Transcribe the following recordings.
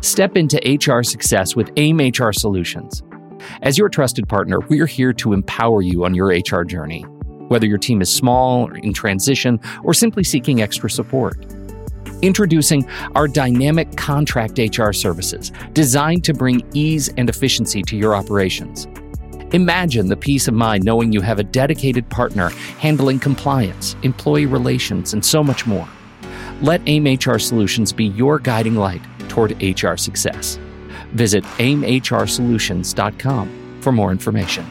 Step into HR success with AIM HR Solutions. As your trusted partner, we're here to empower you on your HR journey, whether your team is small, in transition, or simply seeking extra support. Introducing our dynamic contract HR services, designed to bring ease and efficiency to your operations. Imagine the peace of mind knowing you have a dedicated partner handling compliance, employee relations, and so much more. Let AIM HR Solutions be your guiding light toward HR success. Visit aimhrsolutions.com for more information.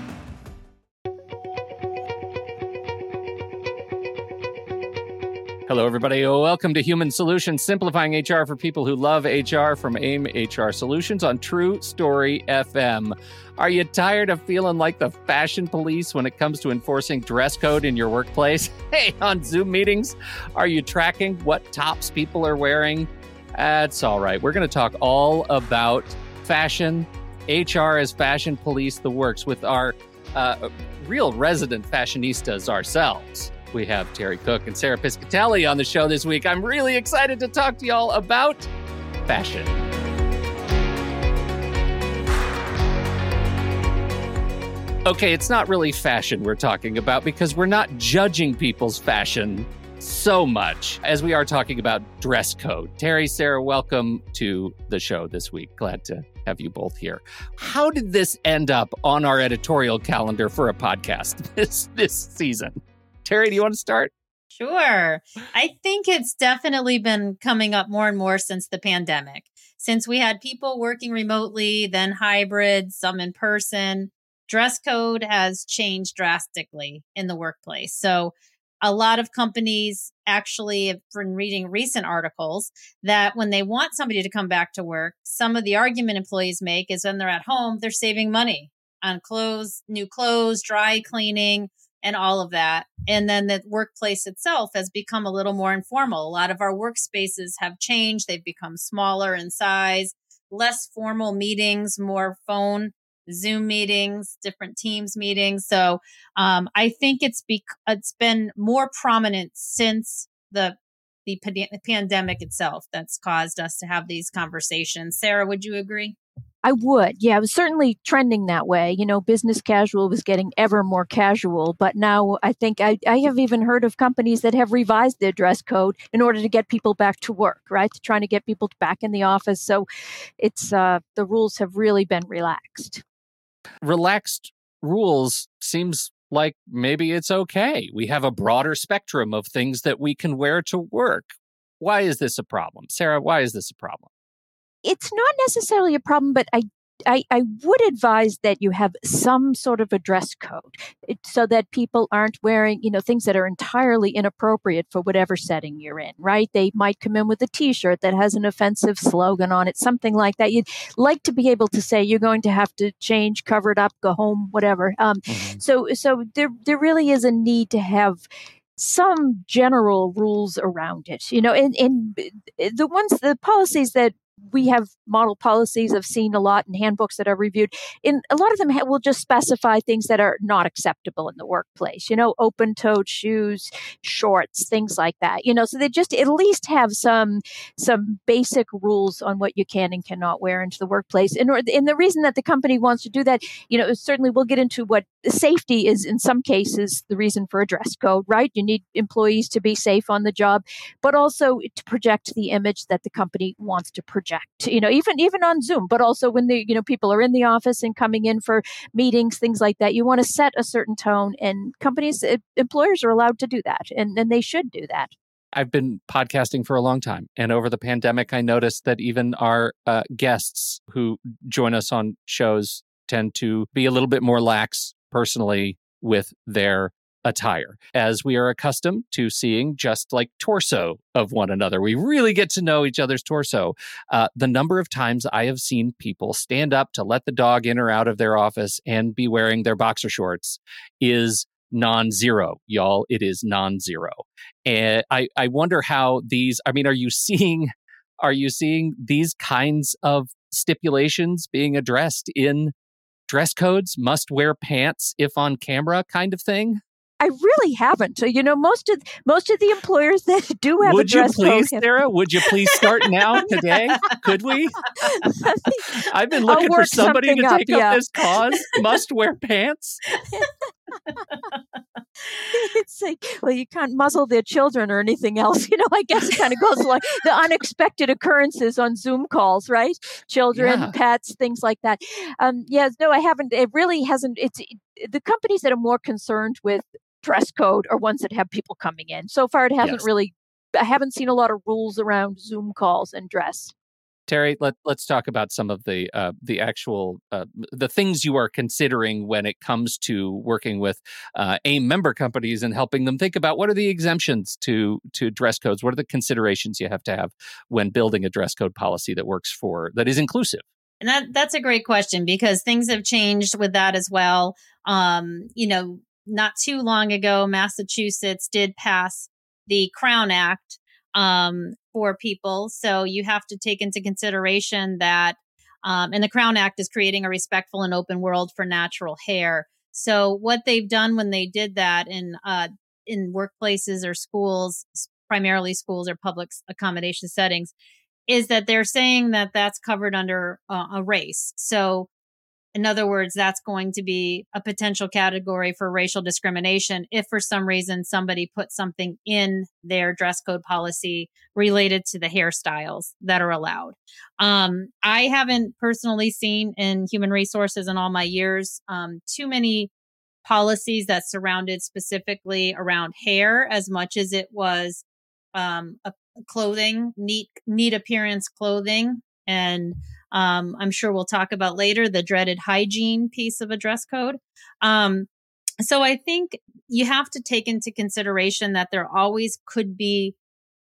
Hello, everybody. Welcome to Human Solutions, simplifying HR for people who love HR from AIM HR Solutions on True Story FM. Are you tired of feeling like the fashion police when it comes to enforcing dress code in your workplace? Hey, on Zoom meetings, are you tracking what tops people are wearing? That's all right. We're going to talk all about fashion, HR as fashion police, the works with our uh, real resident fashionistas ourselves. We have Terry Cook and Sarah Piscatelli on the show this week. I'm really excited to talk to y'all about fashion. Okay, it's not really fashion we're talking about because we're not judging people's fashion so much as we are talking about dress code. Terry, Sarah, welcome to the show this week. Glad to have you both here. How did this end up on our editorial calendar for a podcast this this season? Terry, do you want to start? Sure. I think it's definitely been coming up more and more since the pandemic. Since we had people working remotely, then hybrid, some in person, dress code has changed drastically in the workplace. So a lot of companies actually have been reading recent articles that when they want somebody to come back to work, some of the argument employees make is when they're at home, they're saving money on clothes, new clothes, dry cleaning, and all of that. And then the workplace itself has become a little more informal. A lot of our workspaces have changed. They've become smaller in size, less formal meetings, more phone Zoom meetings, different Teams meetings. So um, I think it's be- it's been more prominent since the the pandemic itself that's caused us to have these conversations. Sarah, would you agree? I would. Yeah, it was certainly trending that way. You know, business casual was getting ever more casual, but now I think I, I have even heard of companies that have revised their dress code in order to get people back to work, right? Trying to get people back in the office. So it's uh, the rules have really been relaxed relaxed rules seems like maybe it's okay. We have a broader spectrum of things that we can wear to work. Why is this a problem? Sarah, why is this a problem? It's not necessarily a problem, but I I, I would advise that you have some sort of a dress code so that people aren't wearing, you know, things that are entirely inappropriate for whatever setting you're in, right? They might come in with a t-shirt that has an offensive slogan on it, something like that. You'd like to be able to say you're going to have to change, cover it up, go home, whatever. Um, mm-hmm. So, so there, there really is a need to have some general rules around it, you know, and, and the ones, the policies that we have model policies I've seen a lot in handbooks that I've reviewed. In a lot of them will just specify things that are not acceptable in the workplace. You know, open-toed shoes, shorts, things like that. You know, so they just at least have some some basic rules on what you can and cannot wear into the workplace. And, and the reason that the company wants to do that, you know, certainly we'll get into what safety is in some cases the reason for a dress code, right? You need employees to be safe on the job, but also to project the image that the company wants to project. You know, even even on Zoom, but also when the you know people are in the office and coming in for meetings, things like that. You want to set a certain tone, and companies, eh, employers are allowed to do that, and and they should do that. I've been podcasting for a long time. And over the pandemic, I noticed that even our uh, guests who join us on shows tend to be a little bit more lax personally with their attire, as we are accustomed to seeing just like torso of one another. We really get to know each other's torso. Uh, the number of times I have seen people stand up to let the dog in or out of their office and be wearing their boxer shorts is non-zero y'all it is non-zero and i i wonder how these i mean are you seeing are you seeing these kinds of stipulations being addressed in dress codes, must wear pants if on camera kind of thing? I really haven't. So, you know, most of most of the employers that do have Would a dress you please, code. Sarah? Would you please start now today? Could we? I've been looking for somebody to up, take yeah. up this cause. Must wear pants. it's like, well, you can't muzzle their children or anything else. You know, I guess it kind of goes like the unexpected occurrences on Zoom calls, right? Children, Yeah. pets, things like that. Um, yes, no, I haven't. It really hasn't. It's the companies that are more concerned with dress code are ones that have people coming in. So far, it hasn't Yes. really. I haven't seen a lot of rules around Zoom calls and dress. Terry, let, let's talk about some of the uh, the actual uh, the things you are considering when it comes to working with uh, AIM member companies and helping them think about what are the exemptions to to dress codes. What are the considerations you have to have when building a dress code policy that works for that is inclusive. And that that's a great question because things have changed with that as well. Um, you know, not too long ago, Massachusetts did pass the Crown Act um, for people. So you have to take into consideration that, um, and the Crown Act is creating a respectful and open world for natural hair. So what they've done when they did that in uh, in workplaces or schools, primarily schools or public accommodation settings, is that they're saying that that's covered under uh, a race. So, in other words, that's going to be a potential category for racial discrimination if for some reason somebody put something in their dress code policy related to the hairstyles that are allowed. Um, I haven't personally seen in human resources in all my years um, too many policies that surrounded specifically around hair as much as it was um, clothing, neat, neat appearance clothing. And um, I'm sure we'll talk about later the dreaded hygiene piece of a dress code. Um, so I think you have to take into consideration that there always could be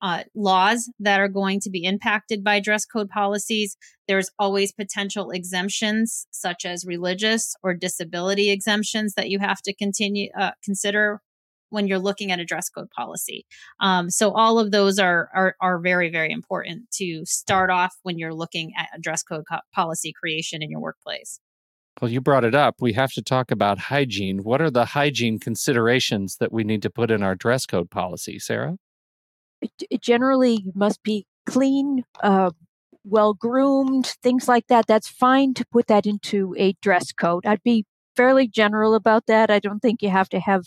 uh, laws that are going to be impacted by dress code policies. There's always potential exemptions, such as religious or disability exemptions, that you have to continue uh, consider when you're looking at a dress code policy. Um, so all of those are, are are very very important to start off when you're looking at a dress code co- policy creation in your workplace. Well, you brought it up. We have to talk about hygiene. What are the hygiene considerations that we need to put in our dress code policy, Sarah? It, it generally you must be clean, uh, well groomed, things like that. That's fine to put that into a dress code. I'd be fairly general about that. I don't think you have to have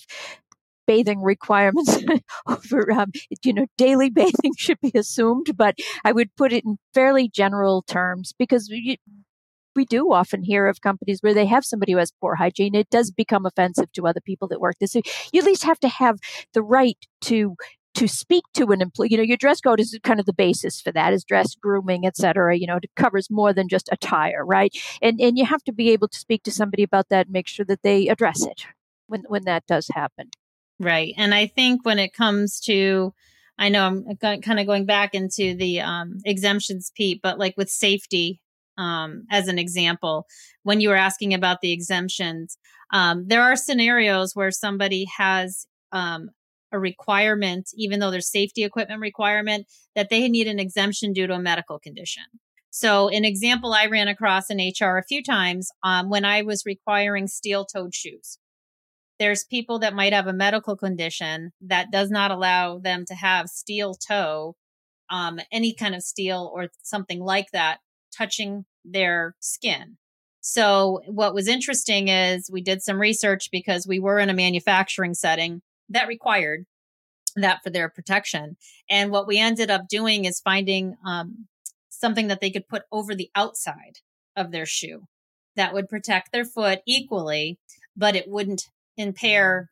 bathing requirements over um, you know daily bathing should be assumed but i would put it in fairly general terms because you, we do often hear of companies where they have somebody who has poor hygiene. It does become offensive to other people that work there. So you at least have to have the right to to speak to an employee you know your dress code is kind of the basis for that is dress grooming et cetera you know it covers more than just attire right? And and you have to be able to speak to somebody about that and make sure that they address it when when that does happen Right. And I think when it comes to, I know I'm kind of going back into the um, exemptions, Pete, but like with safety, um, as an example, when you were asking about the exemptions, um, there are scenarios where somebody has um, a requirement, even though there's safety equipment requirement, that they need an exemption due to a medical condition. So, an example I ran across in HR a few times um, when I was requiring steel toed shoes there's people that might have a medical condition that does not allow them to have steel toe, um, any kind of steel or something like that touching their skin. So, what was interesting is we did some research because we were in a manufacturing setting that required that for their protection. And what we ended up doing is finding um, something that they could put over the outside of their shoe that would protect their foot equally, but it wouldn't impair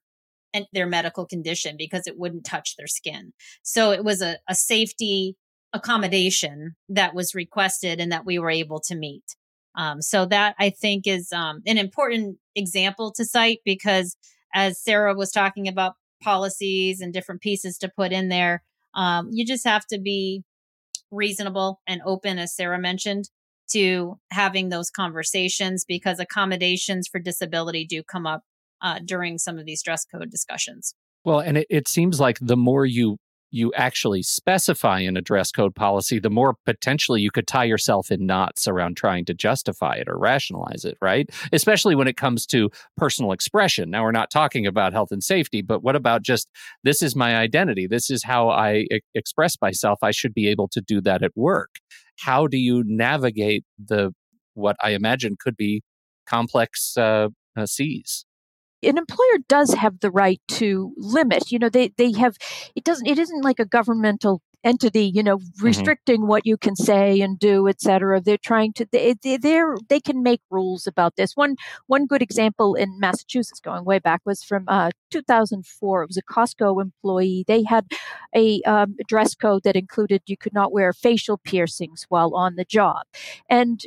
and their medical condition because it wouldn't touch their skin. So it was a, a safety accommodation that was requested and that we were able to meet. Um, so that I think is um, an important example to cite because as Sarah was talking about policies and different pieces to put in there, um, you just have to be reasonable and open, as Sarah mentioned, to having those conversations because accommodations for disability do come up uh, during some of these dress code discussions. Well, and it, it seems like the more you you actually specify in a dress code policy, the more potentially you could tie yourself in knots around trying to justify it or rationalize it, right? Especially when it comes to personal expression. Now, we're not talking about health and safety, but what about just this is my identity? This is how I e- express myself. I should be able to do that at work. How do you navigate the what I imagine could be complex uh, uh, seas? An employer does have the right to limit you know they they have it doesn't it isn't like a governmental entity you know mm-hmm. restricting mm-hmm. what you can say and do etc they're trying to they they're they can make rules about this one one good example in massachusetts going way back was from uh, 2004 it was a costco employee they had a um, dress code that included you could not wear facial piercings while on the job and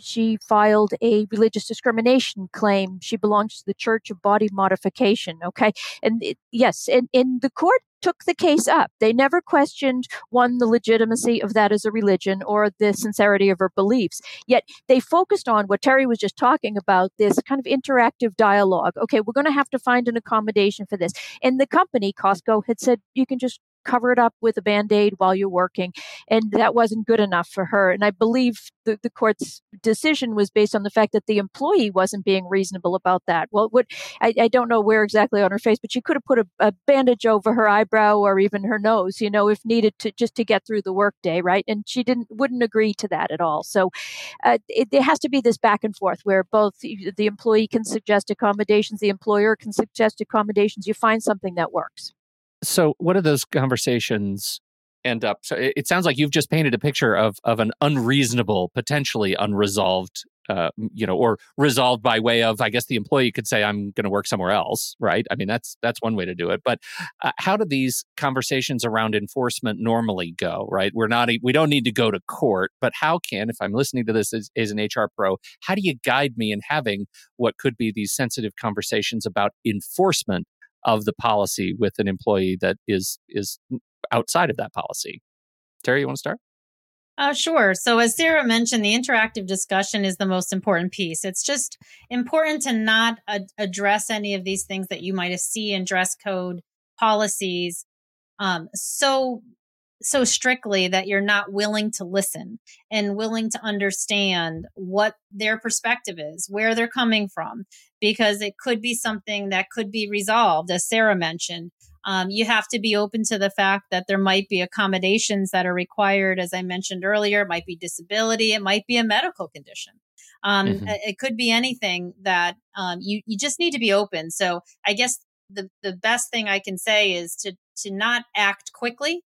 she filed a religious discrimination claim. She belongs to the Church of Body Modification. Okay. And it, yes, and, and the court took the case up. They never questioned, one, the legitimacy of that as a religion or the sincerity of her beliefs. Yet they focused on what Terry was just talking about this kind of interactive dialogue. Okay, we're going to have to find an accommodation for this. And the company, Costco, had said, you can just cover it up with a band aid while you're working. And that wasn't good enough for her. And I believe the, the court's decision was based on the fact that the employee wasn't being reasonable about that. Well, what I, I don't know where exactly on her face, but she could have put a, a, bandage over her eyebrow or even her nose, you know, if needed to just to get through the workday, right? And she didn't wouldn't agree to that at all. So uh, it, there has to be this back and forth where both the employee can suggest accommodations, the employer can suggest accommodations. You find something that works. So, what do those conversations end up? So, it, it sounds like you've just painted a picture of of an unreasonable, potentially unresolved, uh, you know, or resolved by way of, I guess, the employee could say, "I'm going to work somewhere else," right? I mean, that's that's one way to do it. But uh, how do these conversations around enforcement normally go? Right? We're not, we don't need to go to court, but how can, if I'm listening to this as, as an HR pro, how do you guide me in having what could be these sensitive conversations about enforcement of the policy with an employee that is is outside of that policy. Terry, you want to start? Uh, sure. So, as Sarah mentioned, the interactive discussion is the most important piece. It's just important to not ad- address any of these things that you might see in dress code policies um, so so strictly that you're not willing to listen and willing to understand what their perspective is, where they're coming from, because it could be something that could be resolved, as Sarah mentioned. Um, you have to be open to the fact that there might be accommodations that are required, as I mentioned earlier. It might be disability, it might be a medical condition. Um, mm-hmm. It could be anything that um, you you just need to be open. So I guess the the best thing I can say is to to not act quickly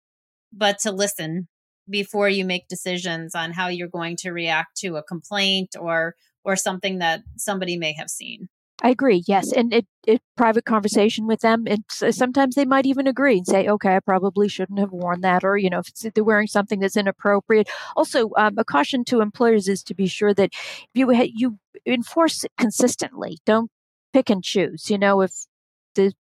but to listen before you make decisions on how you're going to react to a complaint or or something that somebody may have seen. I agree. Yes, and it, it private conversation with them, and sometimes they might even agree and say, "Okay, I probably shouldn't have worn that," or you know, if they're wearing something that's inappropriate. Also, um, a caution to employers is to be sure that you you enforce it consistently. Don't pick and choose. You know, if the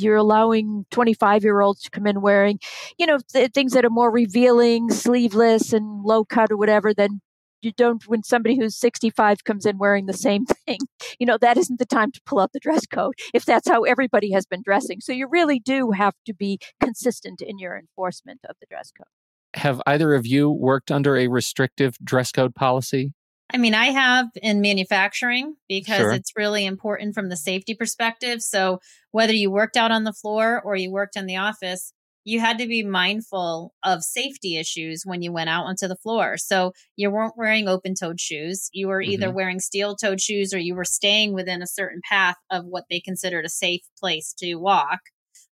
you're allowing 25 year olds to come in wearing, you know, th- things that are more revealing, sleeveless and low cut or whatever, then you don't, when somebody who's 65 comes in wearing the same thing, you know, that isn't the time to pull out the dress code if that's how everybody has been dressing. So you really do have to be consistent in your enforcement of the dress code. Have either of you worked under a restrictive dress code policy? I mean, I have in manufacturing because sure. it's really important from the safety perspective. So, whether you worked out on the floor or you worked in the office, you had to be mindful of safety issues when you went out onto the floor. So, you weren't wearing open toed shoes. You were either mm-hmm. wearing steel toed shoes or you were staying within a certain path of what they considered a safe place to walk.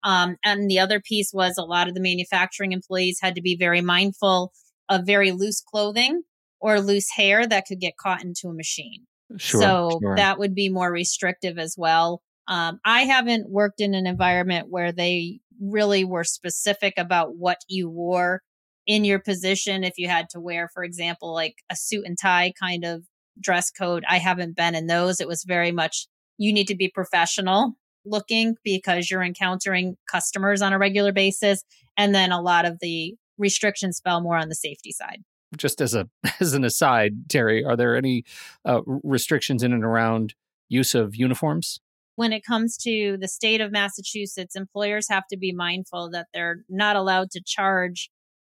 Um, and the other piece was a lot of the manufacturing employees had to be very mindful of very loose clothing or loose hair that could get caught into a machine. Sure, so sure. that would be more restrictive as well. Um, I haven't worked in an environment where they really were specific about what you wore in your position. If you had to wear, for example, like a suit and tie kind of dress code, I haven't been in those. It was very much you need to be professional looking because you're encountering customers on a regular basis. And then a lot of the restrictions fell more on the safety side just as a as an aside, Terry, are there any uh, restrictions in and around use of uniforms? when it comes to the state of Massachusetts, employers have to be mindful that they're not allowed to charge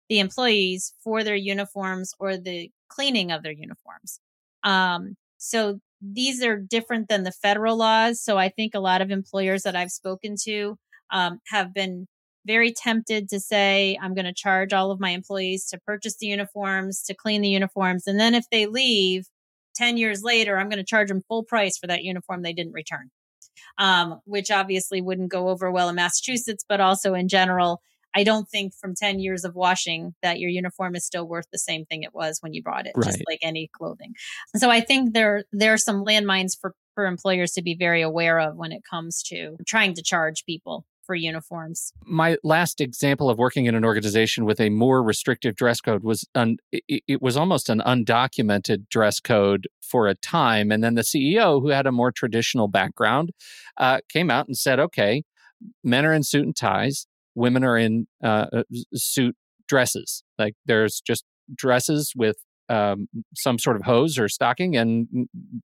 the employees for their uniforms or the cleaning of their uniforms. Um, so these are different than the federal laws. So I think a lot of employers that I've spoken to um, have been very tempted to say, I'm going to charge all of my employees to purchase the uniforms, to clean the uniforms. And then if they leave 10 years later, I'm going to charge them full price for that uniform they didn't return um, which obviously wouldn't go over well in Massachusetts, but also in general. I don't think from 10 years of washing that your uniform is still worth the same thing it was when you bought it, right. just like any clothing. So I think there there are some landmines for for employers to be very aware of when it comes to trying to charge people for uniforms. My last example of working in an organization with a more restrictive dress code was it, it was almost an undocumented dress code for a time, and then the CEO, who had a more traditional background, uh, came out and said, "Okay, men are in suit and ties, women are in uh, uh suit dresses. Like there's just dresses with." Um, some sort of hose or stocking and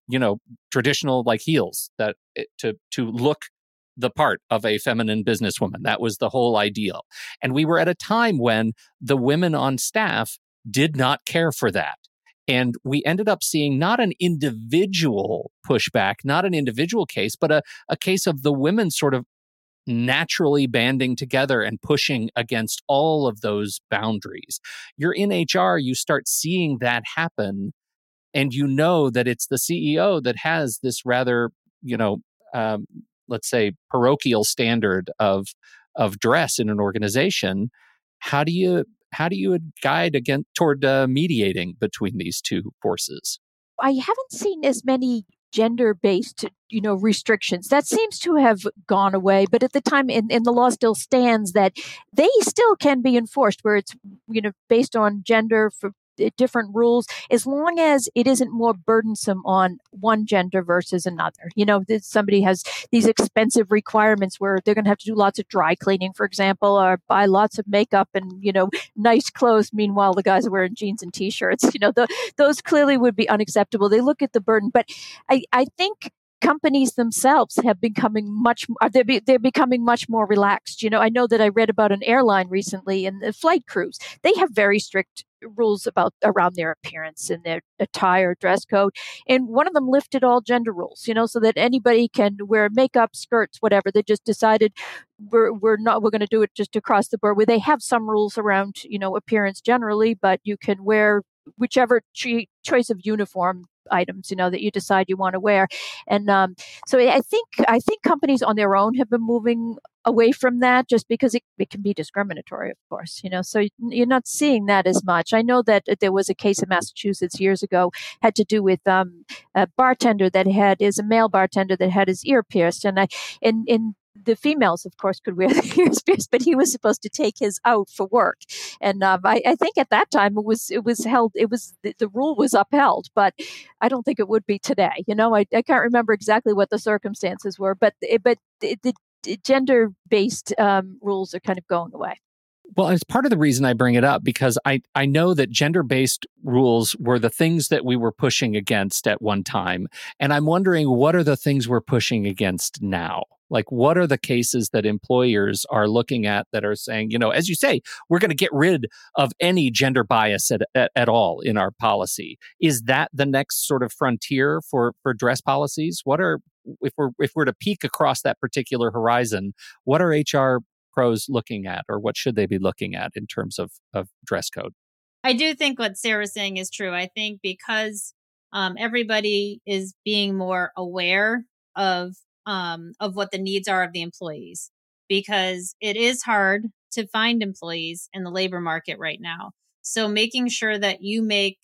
you know traditional like heels that eh, to to look the part of a feminine businesswoman. That was the whole ideal. And we were at a time when the women on staff did not care for that. And we ended up seeing not an individual pushback, not an individual case, but a, a case of the women sort of naturally banding together and pushing against all of those boundaries. You're in HR, you start seeing that happen, and you know that it's the CEO that has this rather, you know, um, let's say parochial standard of of dress in an organization how do you how do you guide again toward uh, mediating between these two forces? I haven't seen as many gender based you know restrictions. That seems to have gone away but at the time in the law still stands that they still can be enforced where it's you know based on gender for different rules as long as it isn't more burdensome on one gender versus another. You know, somebody has these expensive requirements where they're going to have to do lots of dry cleaning, for example, or buy lots of makeup and, you know, nice clothes. Meanwhile, the guys are wearing jeans and t shirts. You know, the, those clearly would be unacceptable. They look at the burden. But I, I think companies themselves have becoming much they're, be, they're becoming much more relaxed you know i know that i read about an airline recently and the flight crews they have very strict rules about around their appearance and their attire dress code and one of them lifted all gender rules you know so that anybody can wear makeup skirts whatever they just decided we're, we're not we're going to do it just across the board where they have some rules around you know appearance generally but you can wear whichever choice of uniform items you know that you decide you want to wear. And um, so i think i think companies on their own have been moving away from that just because it, it can be discriminatory of course you know so you're not seeing that as much. I know that there was a case in massachusetts years ago had to do with um, a bartender that had is a male bartender that had his ear pierced and i in in the females, of course, could wear the ears pierced, but he was supposed to take his out for work. And um, I, I, think at that time it was it was held. It was the, the, rule was upheld, but I don't think it would be today. You know, I, I can't remember exactly what the circumstances were, but but the, the gender based um, rules are kind of going away. Well, it's part of the reason I bring it up because I, I know that gender based rules were the things that we were pushing against at one time. And I'm wondering what are the things we're pushing against now? Like, what are the cases that employers are looking at that are saying, you know, as you say, we're going to get rid of any gender bias at, at, at, all in our policy? Is that the next sort of frontier for, for dress policies? What are, if we're, if we're to peek across that particular horizon, what are HR pros looking at or what should they be looking at in terms of, of dress code? I do think what Sarah's saying is true. I think because um, everybody is being more aware of um, of what the needs are of the employees because it is hard to find employees in the labor market right now. So making sure that you make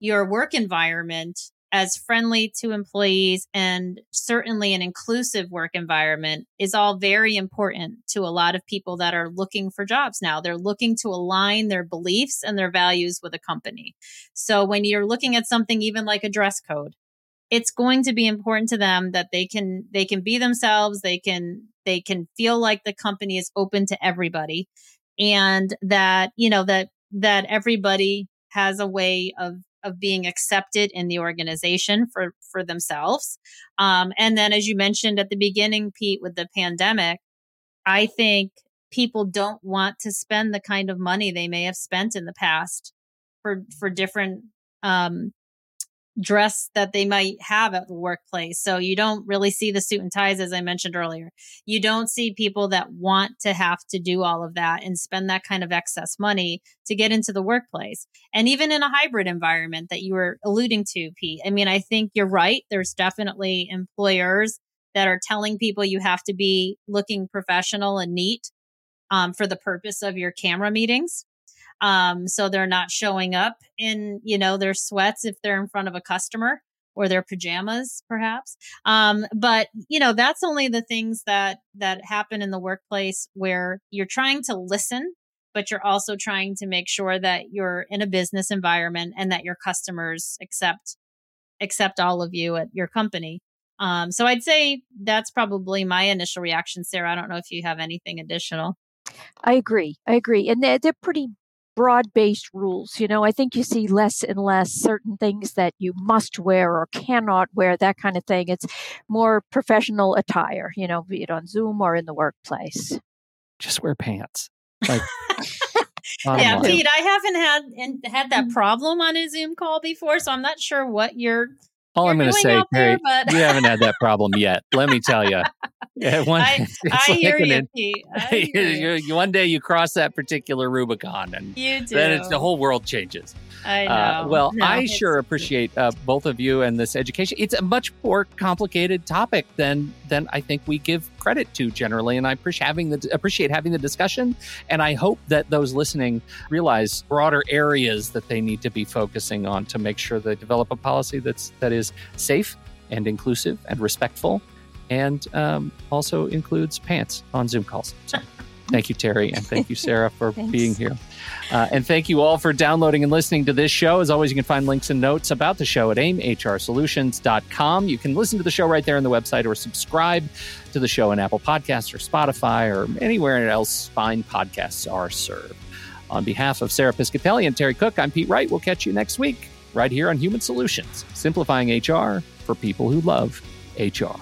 your work environment as friendly to employees and certainly an inclusive work environment is all very important to a lot of people that are looking for jobs now. They're looking to align their beliefs and their values with a company. So when you're looking at something even like a dress code, it's going to be important to them that they can they can be themselves they can they can feel like the company is open to everybody and that you know that that everybody has a way of of being accepted in the organization for for themselves. Um, and then, as you mentioned at the beginning, Pete, with the pandemic, I think people don't want to spend the kind of money they may have spent in the past for for different um, dress that they might have at the workplace. So you don't really see the suit and ties, as I mentioned earlier. You don't see people that want to have to do all of that and spend that kind of excess money to get into the workplace. And even in a hybrid environment that you were alluding to, Pete, I mean, I think you're right. There's definitely employers that are telling people you have to be looking professional and neat um, for the purpose of your camera meetings. Um, so they're not showing up in, you know, their sweats if they're in front of a customer or their pajamas, perhaps. Um, but you know, that's only the things that that happen in the workplace where you're trying to listen, but you're also trying to make sure that you're in a business environment and that your customers accept accept all of you at your company. Um, so I'd say that's probably my initial reaction, Sarah. I don't know if you have anything additional. I agree. I agree. And they're, they're pretty broad based rules. You know, I think you see less and less certain things that you must wear or cannot wear, that kind of thing. It's more professional attire, you know, be it on Zoom or in the workplace. Just wear pants. Like, yeah, line. Pete, I haven't had had that mm. problem on a Zoom call before, so I'm not sure what you're all I'm going to say, Terry, but... you haven't had that problem yet. Let me tell you. Yeah, one, I, I like hear you, Pete. Hear you. One day you cross that particular Rubicon, and you do. then the whole world changes. I uh, know. Uh, well, no, I sure appreciate uh, both of you and this education. It's a much more complicated topic than than I think we give credit to generally, and I appreciate having the appreciate having the discussion. And I hope that those listening realize broader areas that they need to be focusing on to make sure they develop a policy that's that is safe and inclusive and respectful, and um, also includes pants on Zoom calls. So. Thank you, Terry, and thank you, Sarah, for being here. Uh, and thank you all for downloading and listening to this show. As always, you can find links and notes about the show at aimhrsolutions.com. You can listen to the show right there on the website or subscribe to the show in Apple Podcasts or Spotify or anywhere else fine podcasts are served. On behalf of Sarah Piscatelli and Terry Cook, I'm Pete Wright. We'll catch you next week right here on Human Solutions, simplifying HR for people who love HR.